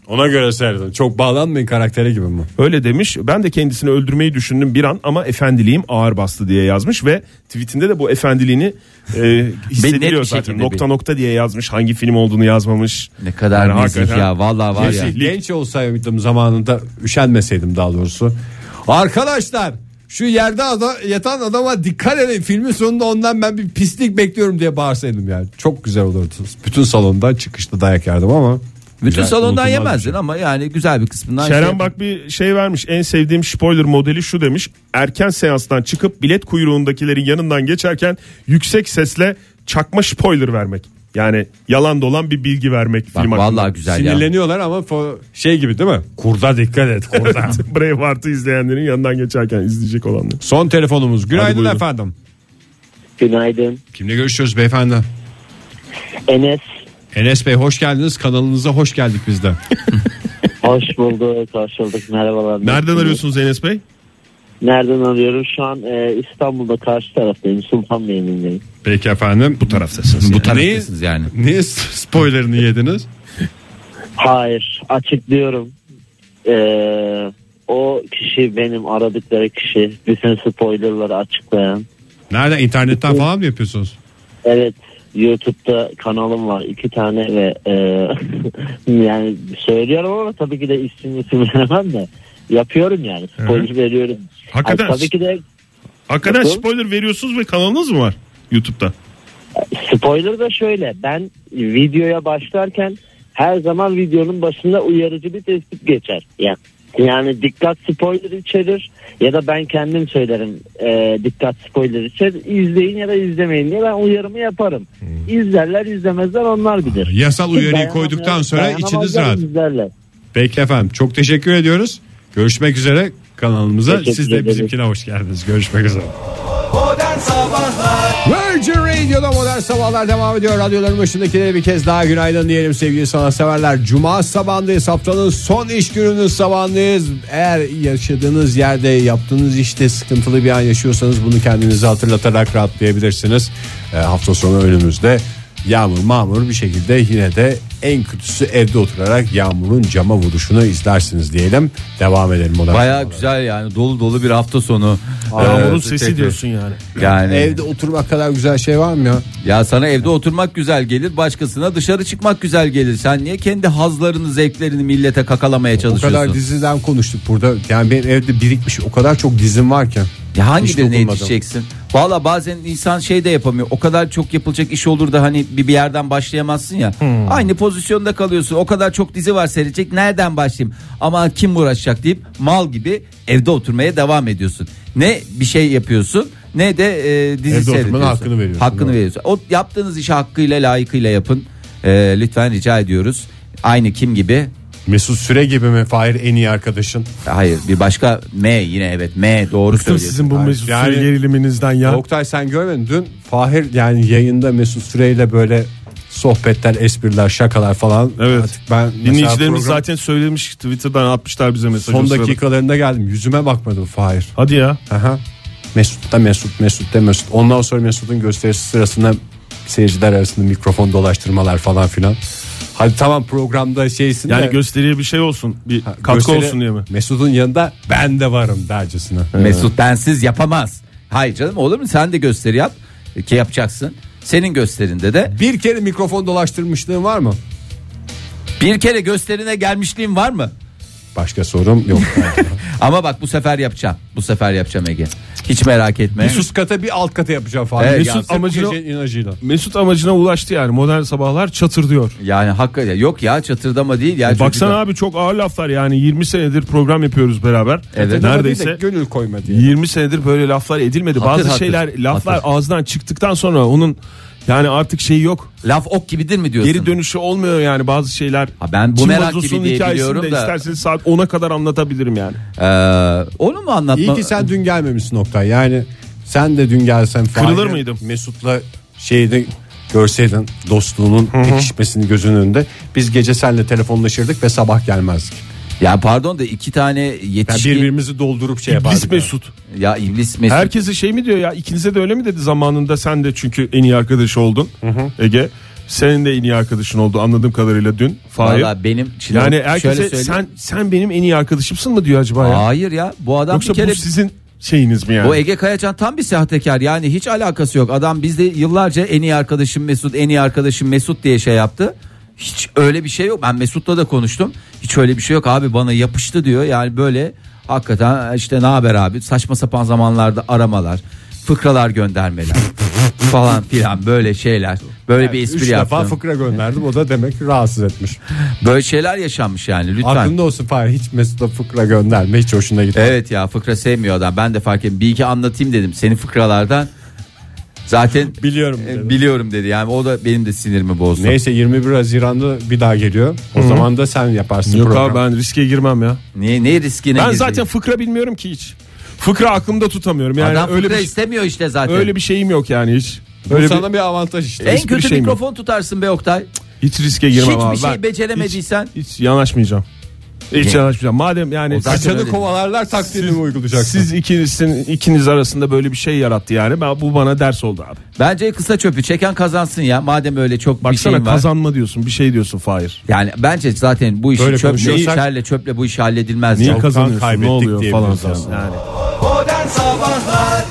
Ona göre seyredin. Çok bağlanmayın karaktere gibi mi? Öyle demiş. Ben de kendisini öldürmeyi düşündüm bir an ama efendiliğim ağır bastı diye yazmış ve tweetinde de bu efendiliğini e, hissediliyor zaten. Nokta bir- nokta diye yazmış. Hangi film olduğunu yazmamış. Ne kadar Yani nezih ya vallahi var ya. Genç, olsaydım zamanında üşenmeseydim daha doğrusu. Arkadaşlar şu yerde ada, yatan adama dikkat edin. Filmin sonunda ondan ben bir pislik bekliyorum diye bağırsaydım yani. Çok güzel olurdu. Bütün salondan çıkışta dayak yerdim ama. Bütün Güzel, salondan yemezdin şey. ama yani güzel bir kısmından. şey Şeren yap- bak bir şey vermiş. En sevdiğim spoiler modeli şu demiş. Erken seanstan çıkıp bilet kuyruğundakilerin yanından geçerken yüksek sesle çakma spoiler vermek. Yani yalan dolan bir bilgi vermek Bak film hakkında. vallahi güzel ya. Sinirleniyorlar ama fo- şey gibi değil mi? Kurda dikkat et kurda. Braveheart'ı izleyenlerin yanından geçerken izleyecek olanlar. Son telefonumuz. Günaydın efendim. Günaydın. Kimle görüşüyoruz beyefendi? Enes Enes Bey hoş geldiniz. Kanalınıza hoş geldik biz de. hoş bulduk, hoş bulduk. Merhabalar. Nereden arıyorsunuz Enes Bey? Nereden arıyorum? Şu an e, İstanbul'da karşı taraftayım. Sultanbeyli'ndeyim. Peki efendim. Bu taraftasınız. Bu yani. taraftasınız yani. Niye spoilerını yediniz? Hayır, açıklıyorum. E, o kişi benim aradıkları kişi. Bütün spoilerları açıklayan. Nereden internetten falan mı yapıyorsunuz? Evet, YouTube'da kanalım var. iki tane ve e, yani söylüyorum ama tabii ki de isim isim veremem de. Yapıyorum yani. Spoiler veriyorum. Hakikaten, tabii ki de hakikaten spoiler veriyorsunuz ve kanalınız mı var YouTube'da? Spoiler da şöyle. Ben videoya başlarken her zaman videonun başında uyarıcı bir tespit geçer. Ya yani dikkat spoiler içerir ya da ben kendim söylerim e, dikkat spoiler içerir. İzleyin ya da izlemeyin diye ben uyarımı yaparım. İzlerler izlemezler onlar bilir. Yasal uyarıyı koyduktan sonra içiniz rahat. izlerler. Peki efendim çok teşekkür ediyoruz. Görüşmek üzere kanalımıza. Teşekkür Siz de ederim. bizimkine hoş geldiniz. Görüşmek üzere. Virgin Radio'da modern sabahlar devam ediyor. Radyoların başındakilere bir kez daha günaydın diyelim sevgili sanatseverler. Cuma sabahındayız. Haftanın son iş gününün sabahındayız. Eğer yaşadığınız yerde yaptığınız işte sıkıntılı bir an yaşıyorsanız bunu kendinize hatırlatarak rahatlayabilirsiniz. E, hafta sonu önümüzde. Yağmur mağmur bir şekilde yine de en kötüsü evde oturarak yağmurun cama vuruşunu izlersiniz diyelim. Devam edelim modern Baya güzel yani dolu dolu bir hafta sonu. Yağmurun Ee, sesi tek- diyorsun yani. Yani Evde oturmak kadar güzel şey var mı ya? ya sana evde oturmak güzel gelir, başkasına dışarı çıkmak güzel gelir. Sen niye kendi hazlarını, zevklerini millete kakalamaya O çalışıyorsun? kadar diziden konuştuk burada. Yani benim evde birikmiş o kadar çok dizim var ki. Ya hangi birine dokunmadım. yetişeceksin? Valla bazen insan şey de yapamıyor. O kadar çok yapılacak iş olur da hani bir, bir yerden başlayamazsın ya. Hmm. Aynı pozisyonda kalıyorsun. O kadar çok dizi var seyredecek. Nereden başlayayım? Ama kim uğraşacak deyip mal gibi evde oturmaya devam ediyorsun. Ne bir şey yapıyorsun ne de e, dizi Evde seyrediyorsun. hakkını veriyorsun, Hakkını doğru. veriyorsun. O yaptığınız işi hakkıyla layıkıyla yapın. E, lütfen rica ediyoruz. Aynı kim gibi? Mesut Süre gibi mi Fahir en iyi arkadaşın? Hayır bir başka M yine evet M doğru Bıktım söylüyorsun. sizin bu Mesut Yani- Süre geriliminizden ya. Oktay sen görmedin dün Fahir yani yayında Mesut Süre ile böyle sohbetler, espriler, şakalar falan. Evet. Artık ben mesela Dinleyicilerimiz program zaten söylemiş Twitter'dan atmışlar bize mesaj. o son sırada. dakikalarında geldim. Yüzüme bakmadım Fahir. Hadi ya. Aha. Mesut da Mesut, Mesut da Mesut. Ondan sonra Mesut'un gösterisi sırasında seyirciler arasında mikrofon dolaştırmalar falan filan. Hadi tamam programda şeysin Yani de gösteriye bir şey olsun. Bir Ha, katkı gösteri- olsun diye mi? Mesut'un yanında ben de varım dercesine. Mesut bensiz yapamaz. Hayır canım olur mu sen de gösteri yap ki yapacaksın. Senin gösterinde de Bir kere mikrofon dolaştırmışlığın var mı? bir kere gösterine gelmişliğim var mı? Başka sorum yok. Ama bak bu sefer yapacağım. Bu sefer yapacağım Ege. Hiç merak etme. üst kata bir alt kata yapacağım falan. Evet, Mesut Mesut amacıyla amacına-. Mesut amacına ulaştı yani. Modern sabahlar çatır diyor. Yani hakikaten yok ya çatırdama değil ya. Baksana çocuklar. abi çok ağır laflar yani 20 senedir program yapıyoruz beraber. Evet. Neredeyse de gönül koyma diye. 20 senedir böyle laflar edilmedi. Hatır Bazı hatır. şeyler laflar Hatır. ağızdan çıktıktan sonra onun yani artık şeyi yok. Laf ok gibidir mi diyorsun? Geri dönüşü olmuyor yani bazı şeyler. Ha ben bu Çin merak gibi diye biliyorum da. isterseniz saat 10'a kadar anlatabilirim yani. Ee, onu mu anlatma? İyi ki sen dün gelmemişsin Oktay. Yani sen de dün gelsen Kırılır Fahir, mıydım? Mesut'la şeyde görseydin dostluğunun pekişmesini gözünün önünde. Biz gece senle telefonlaşırdık ve sabah gelmezdik. Ya pardon da iki tane Yani yetişkin. birbirimizi doldurup şey yapardık. Biz Mesut. Ya iblis Mesut. Herkese şey mi diyor ya ikinize de öyle mi dedi zamanında sen de çünkü en iyi arkadaşı oldun Ege. Senin de en iyi arkadaşın oldu anladığım kadarıyla dün Fahir. Valla benim şimdi Yani şöyle herkese söyleyeyim. sen sen benim en iyi arkadaşımsın mı diyor acaba ya? Hayır ya bu adam Yoksa bir kere bu sizin şeyiniz mi yani? Bu Ege Kayacan tam bir sahtekar yani hiç alakası yok. Adam bizde yıllarca en iyi arkadaşım Mesut, en iyi arkadaşım Mesut diye şey yaptı. Hiç öyle bir şey yok. Ben Mesut'la da konuştum. Hiç öyle bir şey yok abi bana yapıştı diyor. Yani böyle hakikaten işte ne haber abi saçma sapan zamanlarda aramalar, fıkralar göndermeler falan filan böyle şeyler. Böyle bir Üç espri defa yaptım. fıkra gönderdim o da demek ki rahatsız etmiş. Böyle şeyler yaşanmış yani lütfen. Aklında olsun Fahir hiç Mesut'a fıkra gönderme hiç hoşuna gitmez. Evet ya fıkra sevmiyor adam. Ben de fark ettim. Bir iki anlatayım dedim. Senin fıkralardan zaten Biliyorum. e, dedim. biliyorum dedi. Yani o da benim de sinirimi bozdu. Neyse 21 Haziran'da bir daha geliyor. O zaman da sen yaparsın Yok program. abi ben riske girmem ya. Niye ne riskine Ben girdin? zaten fıkra bilmiyorum ki hiç. Fıkra aklımda tutamıyorum. Yani adam öyle fıkra bir istemiyor işte zaten. öyle bir şeyim yok yani hiç. Bu Öyle sana bir, bir avantaj işte. en hiçbir kötü şeyim yok. mikrofon tutarsın be Oktay. hiç riske girmem Hiçbir abi. şey Ben beceremediysen- hiç, hiç yanaşmayacağım. Hiç yanaşmayacağım. Madem yani. Saçını kovalarlar taktiğini mi uygulayacaksın? siz ikinizin ikiniz arasında böyle bir şey yarattı yani. Ben, bu bana ders oldu abi. Bence kısa çöpü çeken kazansın ya. Madem öyle çok bir Baksana şeyin var. kazanma diyorsun bir şey diyorsun Fahir. Yani bence zaten bu işi Böyle çöple, konuşuyorsak- çöple bu iş halledilmez. Niye ya. kazanıyorsun ne kaybettik oluyor falan filan. aslında. Yani. Modern Sabahlar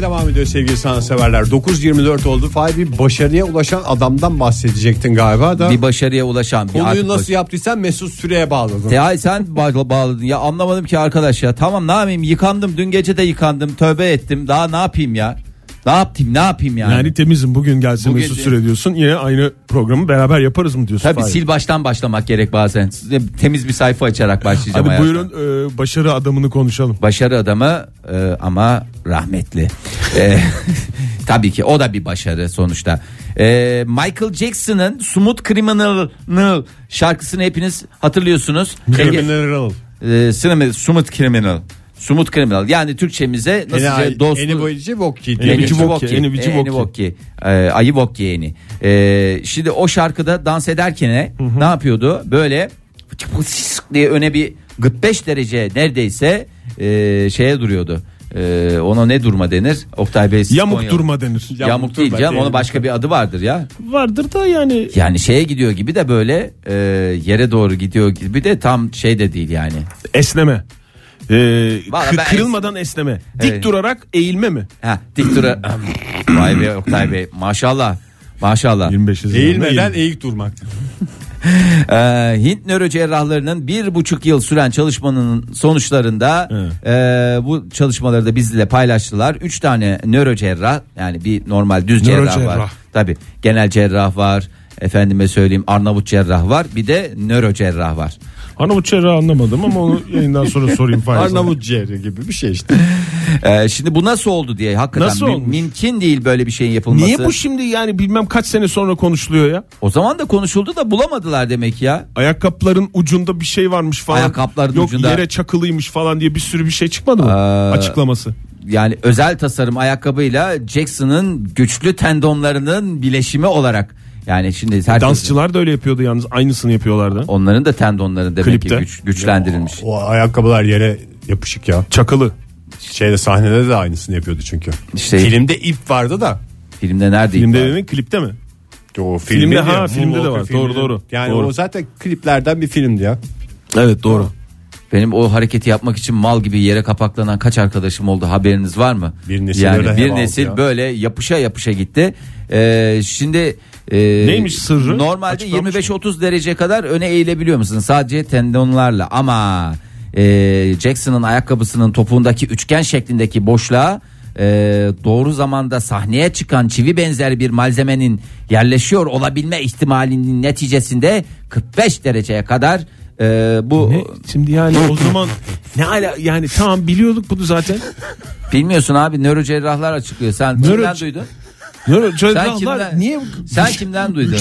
devam ediyor sevgili sanatseverler. 9.24 oldu. Fahir bir başarıya ulaşan adamdan bahsedecektin galiba da. Bir başarıya ulaşan. bir Konuyu artık nasıl baş- yaptıysan Mesut Süre'ye bağladın. Ya sen bağ- bağladın ya anlamadım ki arkadaş ya. Tamam ne yapayım yıkandım dün gece de yıkandım tövbe ettim daha ne yapayım ya. Ne yapayım ne yapayım yani. Yani temizim bugün gelse Bugün Mesut Süre diyorsun. Yine aynı programı beraber yaparız mı diyorsun? Tabii Fahir? sil baştan başlamak gerek bazen. Temiz bir sayfa açarak başlayacağım. Hadi buyurun e, başarı adamını konuşalım. Başarı adamı e, ama rahmetli. E, tabii ki o da bir başarı sonuçta. E, Michael Jackson'ın Smooth Criminal şarkısını hepiniz hatırlıyorsunuz. Criminal. E, Smooth Criminal. Smooth Criminal yani Türkçemize nasıl Eni, dostluk eni boyacı Vokki Eni Vokki, Eni Vokki. Ee, Ayı Vokki Eni. Ee, şimdi o şarkıda dans ederken ne yapıyordu? Böyle diye öne bir 45 derece neredeyse e, şeye duruyordu. E, ona ne durma denir? Oktay Bey Yamuk Konyalı. durma denir. Yamuk, değil canım. Onun başka bir adı vardır ya. Vardır da yani Yani şeye gidiyor gibi de böyle e, yere doğru gidiyor gibi de tam şey de değil yani. esneme. Ee, Vallahi kı- ben- kırılmadan esneme. Dik Evet. durarak eğilme mi? Ha, dik dura. Vay be Oktay Bey. Maşallah. Maşallah. 25 Haziran'da Eğilmeden eğil. eğik durmak. Ee, Hint nörocerrahlarının bir buçuk yıl süren çalışmanın sonuçlarında e, bu çalışmaları da bizle paylaştılar. Üç tane nörocerrah yani bir normal düz cerrah Nörocerrah. var. Tabi genel cerrah var. Efendime söyleyeyim Arnavut cerrah var. Bir de nöro cerrah var. Arnavut cerrahı anlamadım ama onu yayından sonra sorayım Fahir. Arnavut ciğeri gibi bir şey işte. Ee, şimdi bu nasıl oldu diye hakikaten Nasıl mü- olmuş? mümkün değil böyle bir şeyin yapılması. Niye bu şimdi yani bilmem kaç sene sonra konuşuluyor ya? O zaman da konuşuldu da bulamadılar demek ya. Ayakkabıların ucunda bir şey varmış falan. Ayakkabıların Yok ucunda. yere çakılıymış falan diye bir sürü bir şey çıkmadı mı? Ee, Açıklaması. Yani özel tasarım ayakkabıyla Jackson'ın güçlü tendonlarının bileşimi olarak yani şimdi herkes, Dansçılar da öyle yapıyordu yalnız aynısını yapıyorlardı. onların da tendonları demek Klipte. ki güç, güçlendirilmiş. O ayakkabılar yere yapışık ya. Çakılı. Şeyde sahnede de aynısını yapıyordu çünkü. İşte- Filmde ip vardı da. Filmde nerede Filmde ip var? dedin klipte mi? O Filmde, ha, ya, filmde de var. filminde. Doğru, doğru. Yani Doğru. o zaten kliplerden bir filmdi ya. Evet doğru. Benim o hareketi yapmak için mal gibi yere kapaklanan kaç arkadaşım oldu haberiniz var mı? Bir nesil yani öyle bir nesil ya. böyle yapışa yapışa gitti. Ee, şimdi e, Neymiş sırrı? Normalde Açıklamış 25-30 derece kadar öne eğilebiliyor musun? Sadece tendonlarla ama e, Jackson'ın ayakkabısının topuğundaki üçgen şeklindeki boşluğa e, doğru zamanda sahneye çıkan çivi benzer bir malzemenin yerleşiyor olabilme ihtimalinin neticesinde 45 dereceye kadar e, bu Ne? Şimdi yani o zaman ne ala yani tamam biliyorduk bunu zaten. Bilmiyorsun abi nörocerrahlar açıklıyor. Sen Nöro- duydun? Nöro- Sen kimden? niye Sen kimden duydun?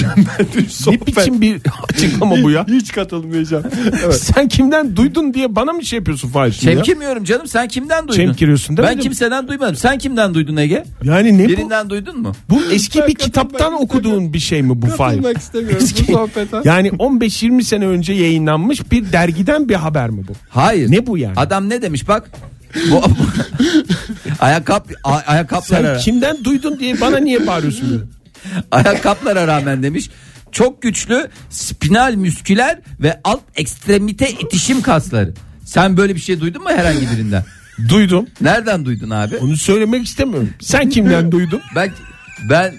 ne biçim bir açıklama bu ya? Hiç katılmayacağım. Sen kimden duydun diye bana mı şey yapıyorsun Fahir? Çemkirmiyorum canım. Sen kimden duydun? Çemkiriyorsun Ben demedim. kimseden duymadım. Sen kimden duydun Ege? Yani ne bu? Birinden duydun mu? Bu eski bir kitaptan okuduğun bir şey mi bu Fahir? Katılmak istemiyorum Eski- bu sohbete. Yani 15-20 sene önce yayınlanmış bir dergiden bir haber mi bu? Hayır. Ne bu yani? Adam ne demiş bak. Bu, ayakkabı a- ayakkabılara Sen kimden duydun diye bana niye bağırıyorsun ayakkabılara rağmen demiş. Çok güçlü spinal müsküler ve alt ekstremite itişim kasları. Sen böyle bir şey duydun mu herhangi birinden? Duydum. Nereden duydun abi? Onu söylemek istemiyorum. Sen kimden duydun? Ben ben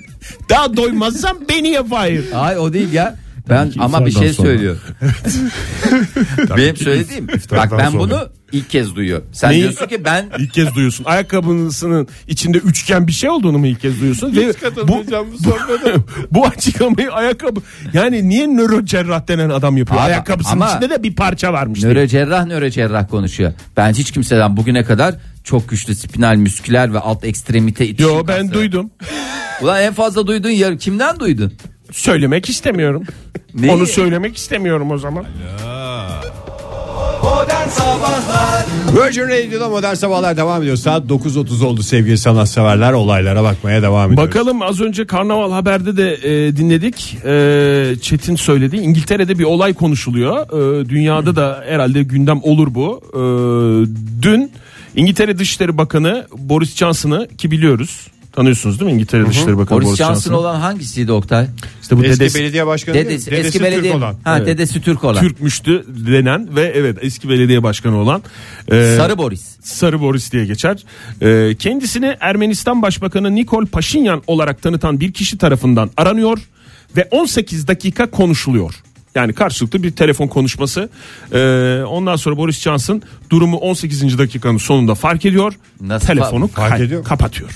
Daha doymazsan beni ye Fahir. Ay o değil ya. Ben ama bir şey sonra. söylüyor. Benim söylediğim. Bak ben sonra. bunu ilk kez duyuyor. Sen Neyi? diyorsun ki ben İlk kez duyuyorsun. Ayakkabısının içinde üçgen bir şey olduğunu mu ilk kez duyuyorsun? Ve bu, bu bu açıklamayı ayakkabı yani niye nörocerrah denen adam yapıyor? Abi, Ayakkabısının ama- içinde de bir parça varmış. diye. nörocerrah nörocerrah konuşuyor. Ben hiç kimseden bugüne kadar çok güçlü spinal müsküler ve alt ekstremite itişim Yo ben kasları. duydum. Ulan en fazla duyduğun yer kimden duydun? Söylemek istemiyorum. Neyi? Onu söylemek istemiyorum o zaman. Virgin Radio'da modern sabahlar devam ediyor. Saat 9.30 oldu sevgili sanatseverler. Olaylara bakmaya devam ediyoruz. Bakalım az önce Karnaval Haber'de de e, dinledik. E, Çetin söyledi. İngiltere'de bir olay konuşuluyor. E, dünyada da herhalde gündem olur bu. E, dün İngiltere Dışişleri Bakanı Boris Johnson'ı ki biliyoruz. Tanıyorsunuz değil mi İngiltere Dışişleri Bakanı Boris Johnson olan hangisiydi Oktay? İşte bu Eski dedesi belediye başkanı Dedesi, değil mi? eski Dedesi Türk belediye olan. Ha Evet. dedesi Türk olan. Türkmüştü denen ve evet eski belediye başkanı olan e, Sarı Boris. Sarı Boris diye geçer. Ee, kendisini Ermenistan Başbakanı Nikol Paşinyan olarak tanıtan bir kişi tarafından aranıyor ve 18 dakika konuşuluyor. Yani karşılıklı bir telefon konuşması. Ee, ondan sonra Boris Johnson durumu 18. dakikanın sonunda fark ediyor. Nasıl telefonu fa- fark kay- ediyor kapatıyor.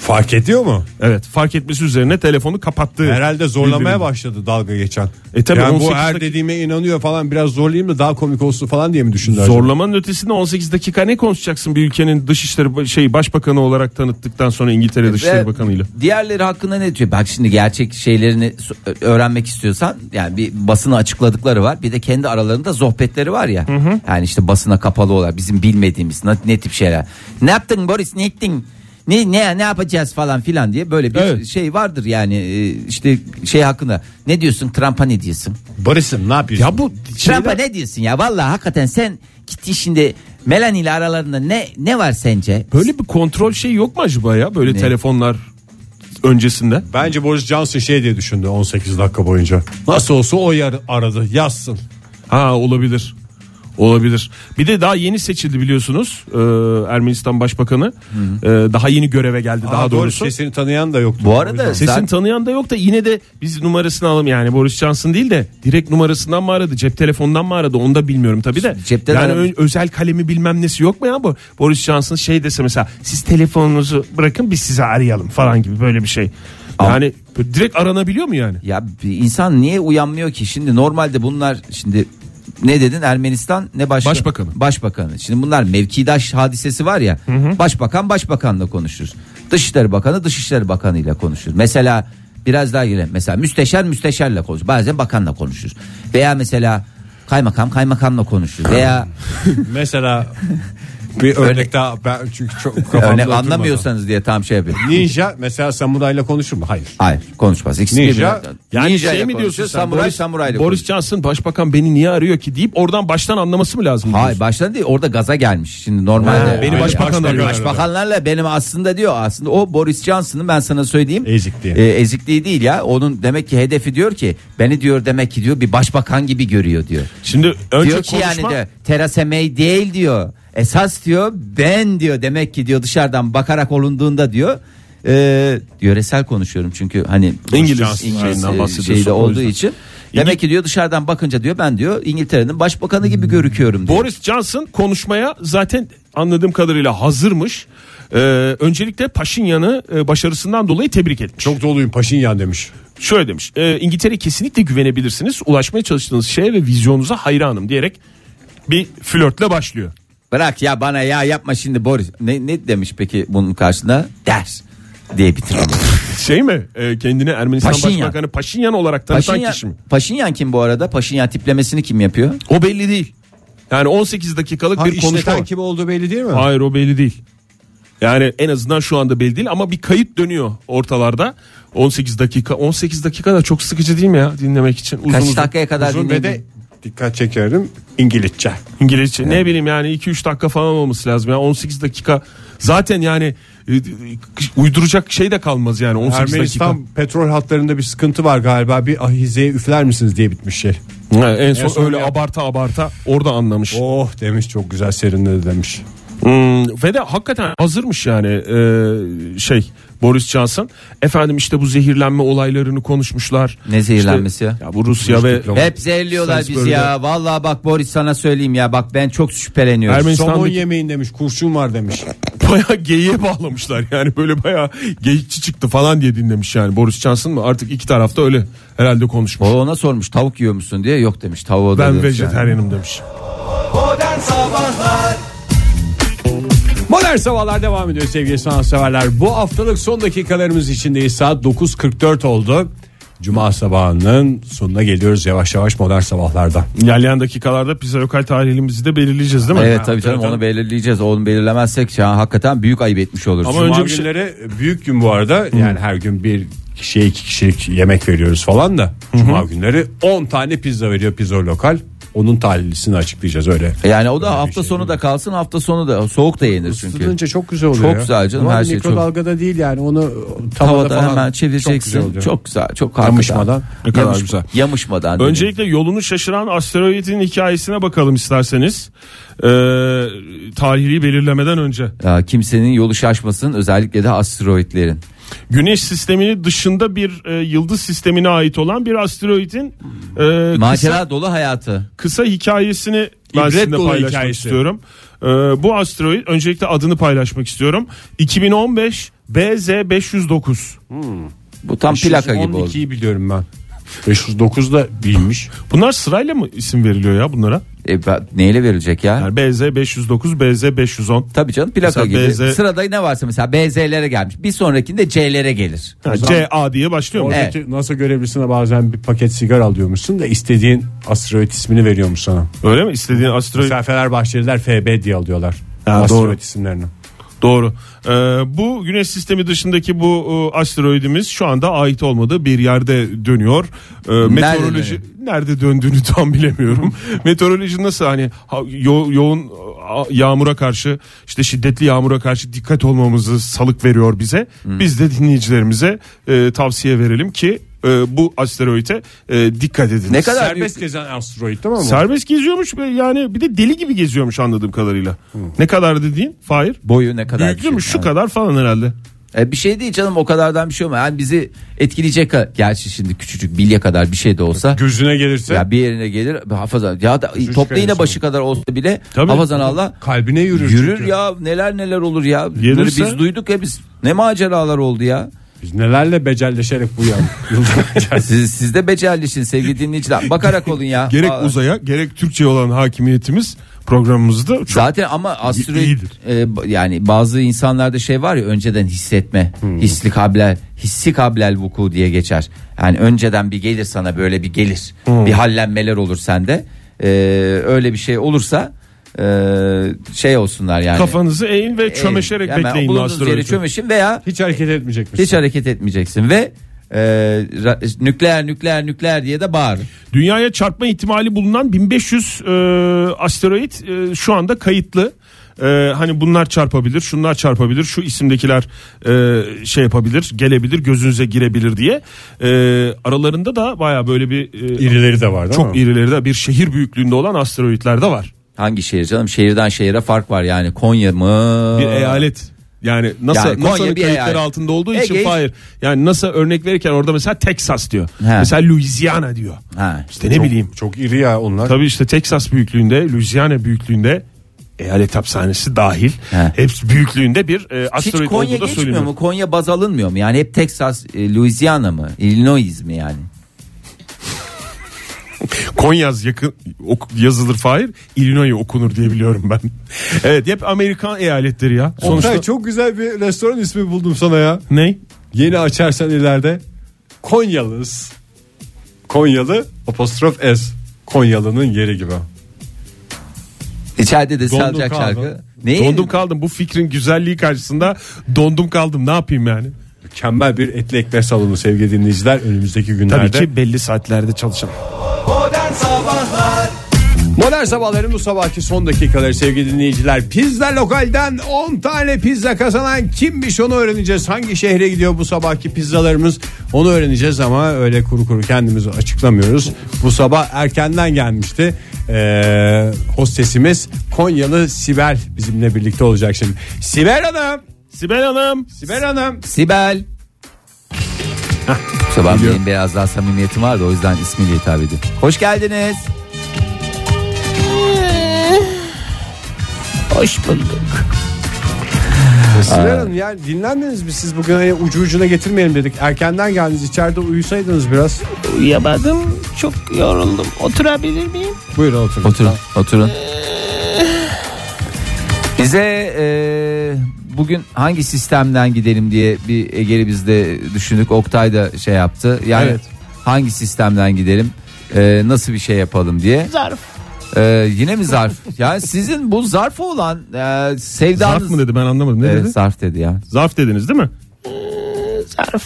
Fark ediyor mu? Evet fark etmesi üzerine telefonu kapattı. Herhalde zorlamaya Birbirine. başladı dalga geçen. E tabii yani 18 bu her dakika- dediğime inanıyor falan biraz zorlayayım da daha komik olsun falan diye mi düşündü acaba? Zorlamanın ötesinde 18 dakika ne konuşacaksın bir ülkenin dışişleri şey başbakanı olarak tanıttıktan sonra İngiltere Dışişleri Ve Bakanı'yla. Diğerleri hakkında ne diyor? Bak şimdi gerçek şeylerini so- öğrenmek istiyorsan yani bir basını açıkladıkları var. Bir de kendi aralarında sohbetleri var ya. Yani işte basına kapalı olarak bizim bilmediğimiz ne, ne tip şeyler. Ne yaptın Boris ne ettin? Ne ne ne yapacağız falan filan diye böyle bir Evet. şey vardır yani e, işte şey hakkında. Ne diyorsun Trump'a ne diyorsun? Barış'ım ne yapıyorsun? Ya bu Trump'a şeyler- ne diyorsun ya? Vallahi hakikaten sen gitti şimdi Melanie ile aralarında ne ne var sence? Böyle bir kontrol şey yok mu acaba ya böyle Ne? telefonlar öncesinde? Bence Boris Johnson şey diye düşündü 18 dakika boyunca. Nasıl olsa o yer aradı yazsın. Ha olabilir. Olabilir. Bir de daha yeni seçildi biliyorsunuz e, Ermenistan Başbakanı. E, daha yeni göreve geldi daha doğrusu. sesini tanıyan da yoktu. Bu arada. Sesini Zaten- tanıyan da yok da yine de biz numarasını alalım yani Boris Johnson değil de direkt numarasından mı aradı cep telefonundan mı aradı onu da bilmiyorum tabi de. Cepten yani ö- özel kalemi bilmem nesi yok mu ya bu Boris Johnson şey dese mesela siz telefonunuzu bırakın biz sizi arayalım falan gibi böyle bir şey. Yani direkt aranabiliyor mu yani? Ya bir insan niye uyanmıyor ki? Şimdi normalde bunlar şimdi ne dedin Ermenistan ne başka? Başbakanı. Başbakanı. Şimdi bunlar mevkidaş hadisesi var ya. Başbakan başbakanla konuşur. Dışişleri Bakanı Dışişleri Bakanı ile konuşur. Mesela biraz daha girelim. Mesela müsteşar müsteşarla konuşur. Bazen bakanla konuşur. Veya mesela kaymakam kaymakamla konuşur. Veya Mesela bir örnek daha ben çünkü çok kafamda örnek oturmadı. anlamıyorsanız diye tam şey yapıyorum. Ninja mesela samurayla konuşur mu? Hayır. Hayır konuşmaz. İkisi Ninja, birbirinden- Yani Ninja şey ile mi konuşuyor, diyorsun sen? Samuray Boris, samurayla Boris konuşuyor. Johnson başbakan beni niye arıyor ki deyip oradan baştan anlaması mı lazım? Hayır diyorsun? baştan değil orada gaza gelmiş. Şimdi normalde Ha, beni Hayır, başbakan arıyor. Başbakanlarla benim aslında diyor aslında o Boris Johnson'ın ben sana söyleyeyim. Ezikliği. E, ezikliği değil ya. Onun demek ki hedefi diyor ki beni diyor demek ki diyor bir başbakan gibi görüyor diyor. Şimdi önce diyor ki konuşma yani de Theresa May değil diyor. Esas diyor ben diyor demek ki diyor dışarıdan bakarak olunduğunda diyor e, yöresel konuşuyorum çünkü hani İngiliz şeyde olduğu için demek ki diyor dışarıdan bakınca diyor ben diyor İngiltere'nin başbakanı gibi görüküyorum diyor. Boris Johnson konuşmaya zaten anladığım kadarıyla hazırmış. Ee, öncelikle Paşinyan'ı e, başarısından dolayı tebrik etmiş. Çok doluyum Paşinyan demiş. Şöyle demiş. E, İngiltere'ye kesinlikle güvenebilirsiniz. Ulaşmaya çalıştığınız şeye ve vizyonunuza hayranım diyerek bir flörtle başlıyor. Bırak ya bana ya yapma şimdi Boris. Ne, ne demiş peki bunun karşısında? Ders diye bitirmiş. Şey mi? E, kendini Ermenistan Paşinyan. Başbakanı Paşinyan olarak tanıtan Paşinyan, kişi mi? Paşinyan kim bu arada? Paşinyan tiplemesini kim yapıyor? O belli değil. Yani 18 dakikalık Ha, bir konuşma var. kim olduğu belli değil mi? Hayır o belli değil. Yani en azından şu anda belli değil ama bir kayıt dönüyor ortalarda. 18 dakika 18 dakika da çok sıkıcı değil mi ya dinlemek için? Uzun Kaç uzun. dakikaya kadar Uzun ve de dinledin? Dikkat çekerim İngilizce. İngilizce ne bileyim yani 2-3 dakika falan olması lazım ya 18 dakika zaten yani e, uyduracak şey de kalmaz yani 18 Ermenistan dakika. petrol hatlarında bir sıkıntı var galiba. Bir ahizeye üfler misiniz diye bitmiş şey. Ha, en son, En son öyle ya- abarta abarta orada anlamış. Oh demiş çok güzel serinledi demiş. Hmm, ve de hakikaten hazırmış yani e, şey Boris Johnson. Efendim işte bu zehirlenme olaylarını konuşmuşlar. Ne zehirlenmesi ya? Ya bu Rusya ve Hep zehirliyorlar bizi ya. Vallahi bak Boris sana söyleyeyim ya. Bak ben çok şüpheleniyorum. Ermenistan'daki- Somon yemeyin demiş kurşun var demiş. bayağı geyiğe bağlamışlar yani böyle bayağı geyikçi çıktı falan diye dinlemiş yani Boris Johnson mı artık iki tarafta öyle herhalde konuşmuş. O ona sormuş tavuk yiyor musun diye. Yok demiş tavuğu da Ben vejeteryanım demiş. Modern Sabahlar devam ediyor sevgili sanatseverler. Bu haftalık son dakikalarımız içindeyiz. Saat 9.44 oldu. Cuma sabahının sonuna geliyoruz yavaş yavaş Modern Sabahlar'da. İlerleyen dakikalarda pizza lokal tarihimizi de belirleyeceğiz değil mi? Evet tabii canım onu belirleyeceğiz. Onu belirlemezsek ya hakikaten büyük ayıp etmiş oluruz. Ama Cuma önce bir şey- günleri büyük gün bu arada. Yani her gün bir kişiye iki kişilik yemek veriyoruz falan da. Cuma günleri 10 tane pizza veriyor pizza lokal. Onun talihlisini açıklayacağız öyle. Yani o da Öyle hafta şey sonu da kalsın hafta sonu da soğuk da yenir çünkü. Isıtınca çok güzel oluyor Çok güzel canım, Ama her şey çok- mikrodalgada değil yani onu tavada, Havada falan hemen çok güzel çevireceksin. Çok güzel. Çok. Yamışmadan. Ne kadar Yamış- güzel. Yamışmadan. Öncelikle yolunu şaşıran asteroidin hikayesine bakalım isterseniz. Ee, tarihi belirlemeden önce. Ya, kimsenin yolu şaşmasın özellikle de asteroidlerin. Güneş sisteminin dışında bir e, yıldız sistemine ait olan bir asteroidin e, kısa, Macera dolu hayatı. kısa hikayesini ben sizinle paylaşmak hikayesi. istiyorum. E, bu asteroid öncelikle adını paylaşmak istiyorum. 2015 BZ 509. Bu tam plaka gibi oldu. 512'yi biliyorum ben. 509 da bilmiş. Bunlar sırayla mı isim veriliyor ya bunlara? E, ben- neyle verilecek ya? Yani BZ 509, BZ 510. Tabii canım plaka Mesela gibi. BZ Sırada ne varsa mesela BZ'lere gelmiş. Bir sonrakinde C'lere gelir. Ha, CA diye başlıyor mu? Oradaki NASA görevlisine bazen bir paket sigara alıyormuşsun da istediğin asteroid ismini veriyormuş sana. Öyle mi? İstediğin asteroid Mesela Fenerbahçeliler FB diye alıyorlar. Ha, asteroid doğru. isimlerini. Doğru. Ee, bu güneş sistemi dışındaki bu e, asteroidimiz şu anda ait olmadığı bir yerde dönüyor. Ee, meteoroloji nerede döndüğünü tam bilemiyorum. meteoroloji nasıl hani ha- yo- yoğun yağmura karşı işte şiddetli yağmura karşı dikkat olmamızı salık veriyor bize. Biz de dinleyicilerimize e, tavsiye verelim ki e, bu asteroide e, dikkat edin. Ne kadar Serbest gezen asteroid mi bu? Serbest geziyormuş yani bir de deli gibi geziyormuş anladığım kadarıyla. Ne kadar dediğin? Fahir? Boyu ne kadar? Büyüklü mü? şey. Şu kadar falan herhalde. E, bir şey değil canım o kadardan bir şey olmaz. Yani bizi etkileyecek gerçi şimdi küçücük bilye kadar bir şey de olsa Gözüne gelirse ya bir yerine gelir hafazan ya da Küçücük toplu iğne başı kadar olsa bile Tabii. hafazan Allah kalbine yürür. yürür çünkü. ya neler neler olur ya. Bunları Gelirse- biz duyduk ya biz ne maceralar oldu ya. Biz nelerle becelleşerek bu yan Siz, siz de becerlisin sevgili dinleyiciler. Bakarak olun ya. Gerek Aa, uzaya gerek Türkçe olan hakimiyetimiz programımızda çok Zaten ama asteroid e, yani bazı insanlarda şey var ya önceden hissetme, Hmm. hisli kablel, hissi kablel vuku diye geçer. Yani önceden bir gelir sana böyle bir gelir. Hmm. Bir hallenmeler olur sende. E, öyle bir şey olursa e, şey olsunlar yani. kafanızı eğin ve çömeşerek E, hemen bekleyin bulunduğunuz yere asteroidi. çömeşin veya hiç hareket etmeyecek misin? hiç hareket etmeyeceksin ve e, ra- nükleer nükleer nükleer diye de bağır. Dünyaya çarpma ihtimali bulunan 1500 e, asteroid e, şu anda kayıtlı. E, hani bunlar çarpabilir, şunlar çarpabilir, şu isimdekiler e, şey yapabilir, gelebilir, gözünüze girebilir diye. E, aralarında da baya böyle bir e, İrileri de var değil çok mi? irileri de bir şehir büyüklüğünde olan asteroidler de var. Hangi şehir canım? Şehirden şehire fark var yani. Konya mı? Bir eyalet. Yani NASA, Yani Konya NASA'nın bir kayıtları eyalet. altında olduğu için Ege- hayır. Yani NASA örnek verirken orada mesela Texas diyor. He. Mesela Louisiana diyor. Ha. İşte ne Çok- bileyim. Çok iri ya onlar. Tabii işte Texas büyüklüğünde, Louisiana büyüklüğünde eyalet hapishanesi dahil. He. Hepsi büyüklüğünde bir e, Hiç asteroid Konya olduğu da geçmiyor söyleniyor. mu? Konya baz alınmıyor mu? Yani hep Texas, e, Louisiana mı? Illinois mi yani? Konyaz yakın ok- yazılır Fahir. Illinois okunur diye biliyorum ben. evet hep Amerikan eyaletleri ya. Sonuçta Oktay çok güzel bir restoran ismi buldum sana ya. ne? Yeni açarsan ileride Konyalız. Konyalı apostrof S. Konyalı'nın yeri gibi. İçeride de çalacak şarkı. Ne? Dondum kaldım. Bu fikrin güzelliği karşısında dondum kaldım. Ne yapayım yani? Mükemmel bir etli ekmek salonu sevgili dinleyiciler önümüzdeki günlerde. Tabii ki belli saatlerde çalışan. Modern sabahların bu sabahki son dakikaları sevgili dinleyiciler. Pizza lokalden 10 tane pizza kazanan kimmiş onu öğreneceğiz. Hangi şehre gidiyor bu sabahki pizzalarımız onu öğreneceğiz ama öyle kuru kuru kendimizi açıklamıyoruz. Bu sabah erkenden gelmişti. Ee, hostesimiz Konyalı Sibel bizimle birlikte olacak şimdi. Sibel Hanım. Sibel Hanım. Sibel Hanım. Sibel. Sabah benim biraz daha samimiyetim vardı o yüzden ismiyle hitap ediyorum. Hoş geldiniz. Hoş bulduk. Sibel Hanım yani dinlenmediniz mi siz bugün hani ucu ucuna getirmeyelim dedik. Erkenden geldiniz içeride uyusaydınız biraz. Uyuyamadım. Çok yoruldum. Oturabilir miyim? Buyurun oturun. Oturun oturun. Bize e, bugün hangi sistemden gidelim diye bir Ege'li biz de düşündük. Oktay da şey yaptı. Yani Evet. hangi sistemden gidelim? e, nasıl bir şey yapalım diye. Zarf. E, yine mi zarf? yani sizin bu zarf olan e, sevdanız... Zarf mı dedi ben anlamadım. Ne Evet, dedi? zarf dedi ya. Zarf dediniz değil mi? Zarf.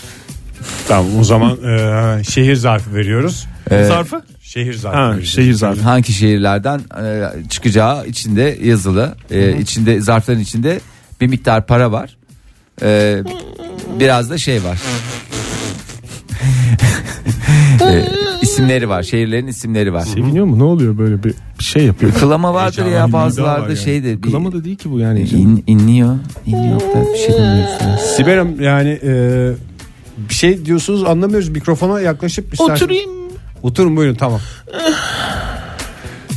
Tamam o zaman e, şehir zarfı veriyoruz. E, Zarfı? Şehir zarfı. Ha, şehir zarfı. hangi şehirlerden e, çıkacağı içinde yazılı. E, içinde zarfların içinde bir miktar para var. E, biraz da şey var. e, isimleri var. Şehirlerin isimleri var. Seviniyor mu? Ne oluyor böyle bir, şey yapıyor? Kılama vardır Heyecanlı ya bir bazılarda var yani. şeydir. Bir, Kılama da değil ki bu yani. in, inliyor. İnliyor da bir şey demiyorsun. Sibel Hanım yani e, bir şey diyorsunuz anlamıyoruz. Mikrofona yaklaşıp isterseniz. Oturayım. Oturun buyurun tamam.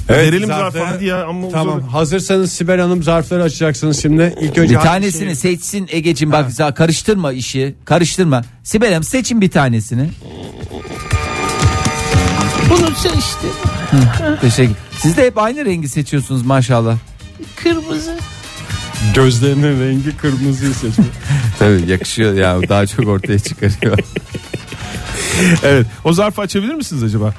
Verelim zarfları- zarfı hadi ya ama Tamam uzadı. hazırsanız Sibel Hanım zarfları açacaksınız şimdi. İlk önce Bir tanesini şehir- seçsin Ege'cim bak za- karıştırma işi. Karıştırma. Sibel Hanım seçin bir tanesini. Bunu seçtim. Teşekkür. Siz de hep aynı rengi seçiyorsunuz maşallah. Kırmızı. Gözlerinin rengi kırmızıyı seçmiş. Tabii yakışıyor ya daha çok ortaya çıkarıyor. Evet. O zarfı açabilir misiniz acaba?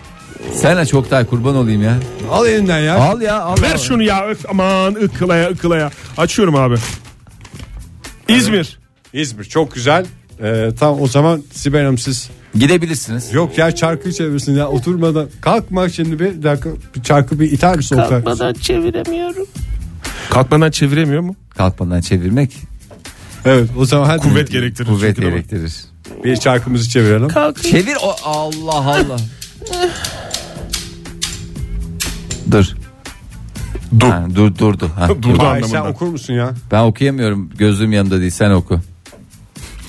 Sen Oktay kurban olayım ya. Al elinden ya. Al ya al. Ver al. şunu ya. Öf, aman ıkılaya ıkılaya. Açıyorum abi. İzmir. İzmir çok güzel. Ee, tamam o zaman Sibel Hanım siz Gidebilirsiniz. yok ya çarkıyı çevirsin ya oturmadan kalkma şimdi bir dakika bir çarkı bir iter misin Oktay? Kalkmadan çeviremiyorum. Kalkmadan çeviremiyor mu? Kalkmadan çevirmek Evet o zaman hadi Kuvvet gerektirir. kuvvet gerektirir. bir çarkımızı çevirelim. Kalkayım. Çevir o Allah Allah. dur. Dur. Ha, dur durdu. Ha, Durdu dur. Hayır, sen anlamında. okur musun ya? Ben okuyamıyorum. Gözlüğüm yanımda değil. Sen oku.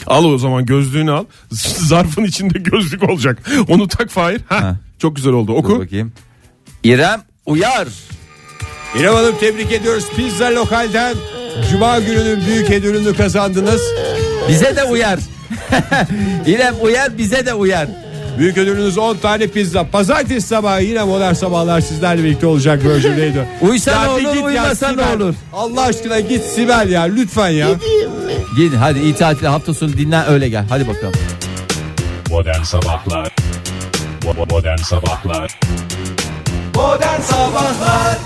Al o zaman gözlüğünü al. Zarfın içinde gözlük olacak. Onu tak Fahir. Heh, Ha. Çok güzel oldu. Dur Oku. bakayım. İrem Uyar. İrem Hanım tebrik ediyoruz. Pizza Lokal'den Cuma gününün büyük ödülünü kazandınız. Bize de uyar. İrem uyar bize de uyar. Büyük ödülünüz 10 tane pizza. Pazartesi sabahı yine modern sabahlar sizlerle birlikte olacak Virgin Radio. Uysa ne olur, uymasa ne olur? Allah aşkına git Sibel ya lütfen ya. Gidin hadi iyi tatile hafta sonu dinlen öyle gel. Hadi bakalım. Modern Sabahlar Modern Sabahlar Modern sabahlar.